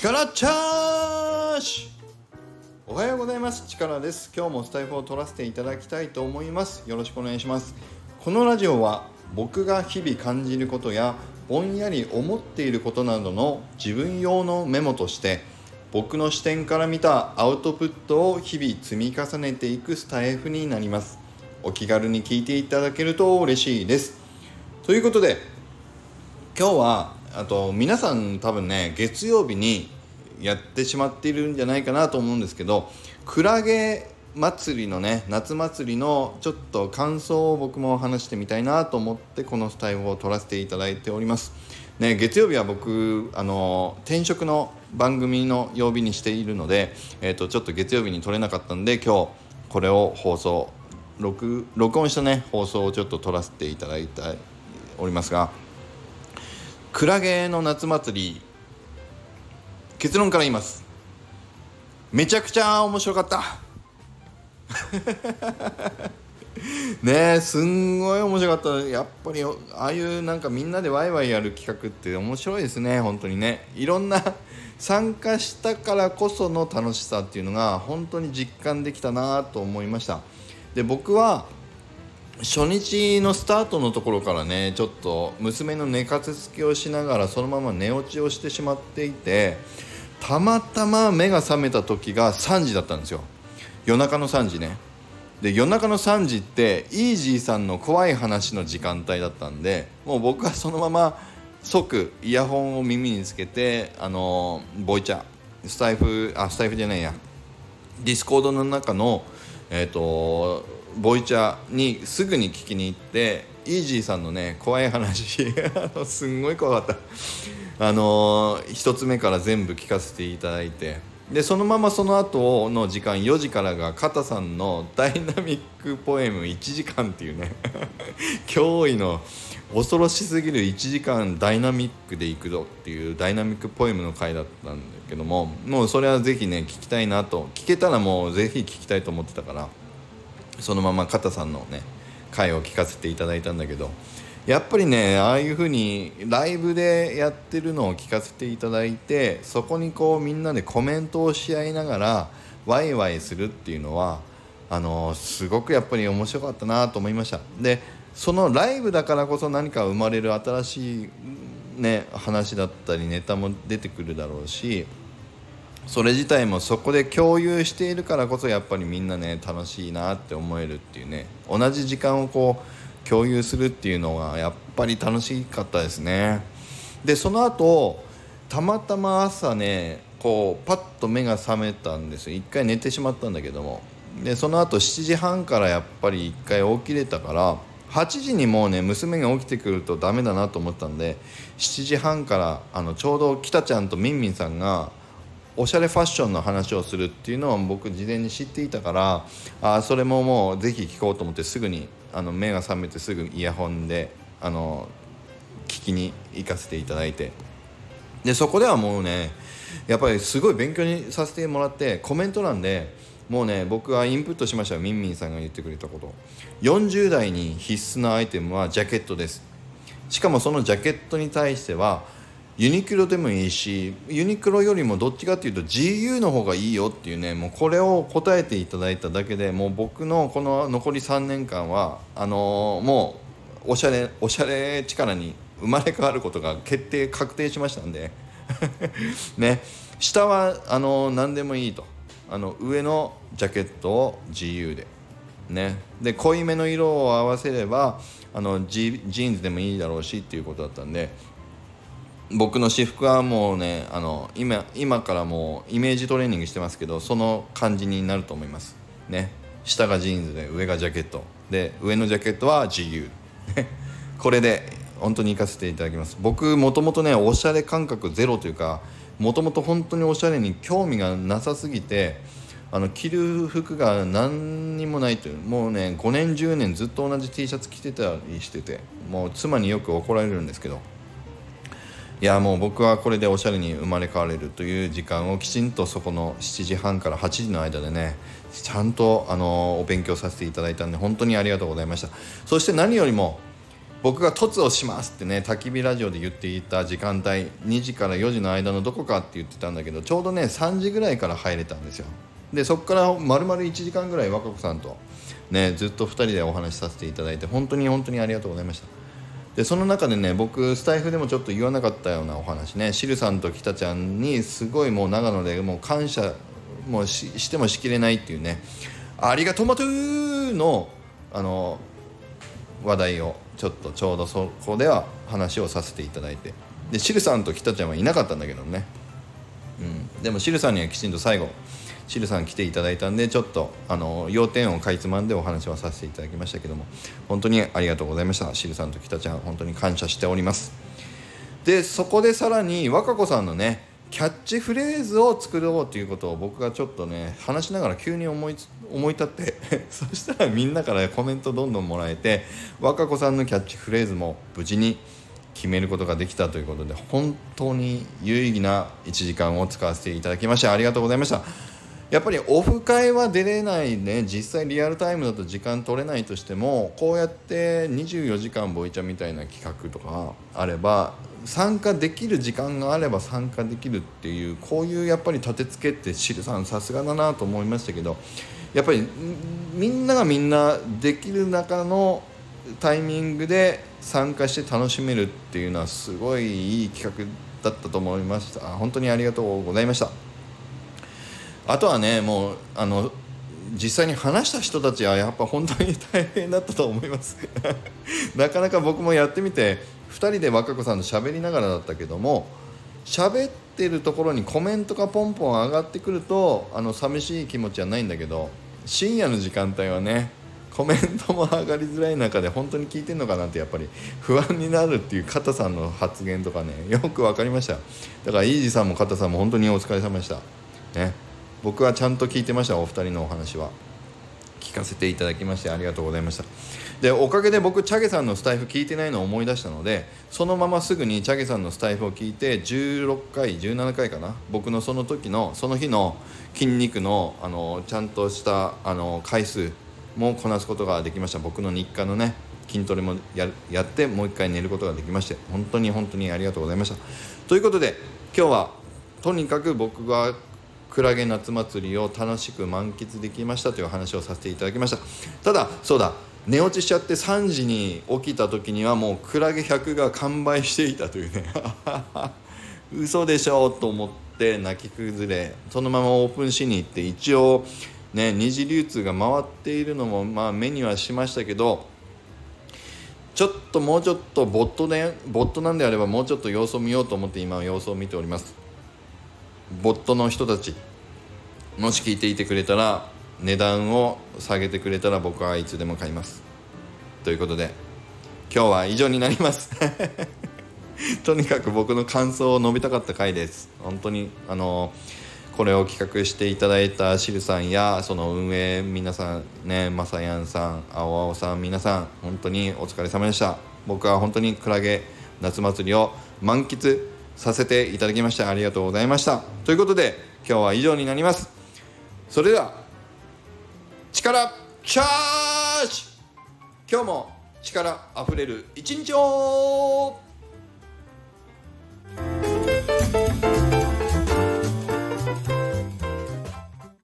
力チャージおはようございます。力です。今日もスタイフを取らせていただきたいと思います。よろしくお願いします。このラジオは僕が日々感じることやぼんやり思っていることなどの自分用のメモとして僕の視点から見たアウトプットを日々積み重ねていくスタイフになります。お気軽に聞いていただけると嬉しいです。ということで今日はあと皆さん多分ね月曜日にやってしまっているんじゃないかなと思うんですけどクラゲ祭りのね夏祭りのちょっと感想を僕も話してみたいなと思ってこのスタイルを撮らせていただいております。ね月曜日は僕あの転職の番組の曜日にしているので、えーと、ちょっと月曜日に撮れなかったんで今日これを放送録録音したね放送をちょっと撮らせていただいておりますがクラゲの夏祭り結論から言います。めちゃくちゃ面白かった。ねえすんごい面白かった。やっぱりああいうなんかみんなでワイワイやる企画って面白いですね。本当にね。いろんな 参加したからこその楽しさっていうのが本当に実感できたなと思いました。で僕は初日のスタートのところからねちょっと娘の寝かせつきをしながらそのまま寝落ちをしてしまっていてたまたま目が覚めた時が3時だったんですよ。夜中の3時ね。で夜中の3時ってイージーさんの怖い話の時間帯だったんでもう僕はそのまま即イヤホンを耳につけてあのボイチャスタイフあスタイフじゃないや。ディスコードの中のえっ、ー、とボイチャにすぐに聞きに行ってイージーさんのね怖い話 すんごい怖かった。あの1つ目から全部聞かせていただいて。でそのままその後の時間4時からが片さんのダイナミックポエム1時間っていうね。驚異の恐ろしすぎる1時間ダイナミックでいくぞっていうダイナミックポエムの回だったんだけどももうそれはぜひね聞きたいなと。聞けたらもうぜひ聞きたいと思ってたからそのまま片さんのね回を聞かせていただいたんだけどやっぱりねああいう風にライブでやってるのを聞かせていただいてそこにこうみんなでコメントをし合いながらワイワイするっていうのはあのすごくやっぱり面白かったなと思いました。でそのライブだからこそ何か生まれる新しいね話だったりネタも出てくるだろうしそれ自体もそこで共有しているからこそやっぱりみんなね楽しいなって思えるっていうね同じ時間をこう共有するっていうのがやっぱり楽しかったですね。でその後たまたま朝ねこうパッと目が覚めたんですよ。一回寝てしまったんだけども。でその後7時半からやっぱり一回起きれたから8時にもうね娘が起きてくるとダメだなと思ったんで7時半からあのちょうど北ちゃんとみんみんさんがおしゃれファッションの話をするっていうのを僕事前に知っていたからあそれももうぜひ聞こうと思ってすぐにあの目が覚めてすぐイヤホンであの聞きに行かせていただいて。でそこではもうねやっぱりすごい勉強にさせてもらってコメント欄でもうね僕はインプットしましたみんみんさんが言ってくれたこと。40代に必須なアイテムはジャケットです。しかもそのジャケットに対してはユニクロでもいいしユニクロよりもどっちかっていうと GU の方がいいよっていうねもうこれを答えていただいただけでもう僕のこの残り3年間はあのー、もうおしゃれおしゃれ力に生まれ変わることが決定確定しましたんで。ね。下はあのー、何でもいいと。あの上のジャケットを GU で。ね。で濃いめの色を合わせればあのジジーンズでもいいだろうしっていうことだったんで僕の私服はもうねあの今今からもうイメージトレーニングしてますけどその感じになると思います。ね。下がジーンズで上がジャケット。で上のジャケットは GU これで本当に行かせていただきます。僕もともとねおしゃれ感覚ゼロというかもともと本当におしゃれに興味がなさすぎてあの着る服が何にもないという。もうね5年10年ずっと同じ T シャツ着てたりしててもう妻によく怒られるんですけど。いやもう僕はこれでおしゃれに生まれ変われるという時間をきちんとそこの7時半から8時の間でねちゃんとあのお勉強させていただいたんで本当にありがとうございました。そして何よりも僕が凸をしますってね焚き火ラジオで言っていた時間帯2時から4時の間のどこかって言ってたんだけどちょうどね3時ぐらいから入れたんですよ。でそこから丸々1時間ぐらい和歌子さんとねずっと2人でお話しさせていただいて本当に本当にありがとうございました。でその中でね僕スタイフでもちょっと言わなかったようなお話ね。シルさんと北ちゃんにすごいもう長野でもう感謝もうしてもしきれないっていうね。ありがとうまとのあの話題をちょっとちょうどそこでは話をさせていただいて。でシルさんと北ちゃんはいなかったんだけどね、うん、でもシルさんにはきちんと最後シルさん来ていただいたんでちょっとあの要点をかいつまんでお話はさせていただきましたけども本当にありがとうございました。シルさんと北ちゃん本当に感謝しております。でそこでさらに和歌子さんのねキャッチフレーズを作ろうということを僕がちょっとね話しながら急に思い思い立って そしたらみんなからコメントどんどんもらえて和歌子さんのキャッチフレーズも無事に決めることができたということで本当に有意義な1時間を使わせていただきましてありがとうございました。やっぱりオフ会は出れないね実際リアルタイムだと時間取れないとしてもこうやって24時間ボイチャみたいな企画とかあれば参加できる時間があれば参加できるっていうこういうやっぱり立て付けってシルさんさすがだなと思いましたけどやっぱりみんながみんなできる中のタイミングで参加して楽しめるっていうのはすごいいい企画だったと思いました本当にありがとうございました。あとはねもうあの実際に話した人たちはやっぱ本当に大変だったと思います。なかなか僕もやってみて2人で和歌子さんと喋りながらだったけども喋ってるところにコメントがポンポン上がってくるとあの寂しい気持ちはないんだけど深夜の時間帯はねコメントも上がりづらい中で本当に聞いてんのかなってやっぱり不安になるっていう片さんの発言とかねよく分かりました。だからイージーさんも片さんも本当にお疲れ様でした。ね。僕はちゃんと聞いてましたお二人のお話は。聞かせていただきましてありがとうございました。でおかげで僕チャゲさんのスタイフ聞いてないのを思い出したのでそのまますぐにチャゲさんのスタイフを聞いて16回17回かな僕のその時のその日の筋肉のあのちゃんとしたあの回数もこなすことができました。僕の日課のね筋トレもややってもう一回寝ることができまして本当に本当にありがとうございました。ということで今日はとにかく僕がクラゲ夏祭りを楽しく満喫できましたという話をさせていただきました。ただそうだ寝落ちしちゃって3時に起きた時にはもうクラゲ100が完売していたというね。嘘でしょと思って泣き崩れそのままオープンしに行って一応ね二次流通が回っているのもまあ目にはしましたけどちょっともうちょっとボットでボットなんであればもうちょっと様子を見ようと思って今は様子を見ております。ボットの人たちもし聞いていてくれたら値段を下げてくれたら僕はいつでも買います。ということで今日は以上になります。とにかく僕の感想を述べたかった回です。本当にあのこれを企画していただいたシルさんやその運営皆さんねまさやんさん青青さん皆さん本当にお疲れ様でした。僕は本当にクラゲ夏祭りを満喫させていただきましてありがとうございました。ということで今日は以上になります。それでは力チャージ。今日も力あふれる一日を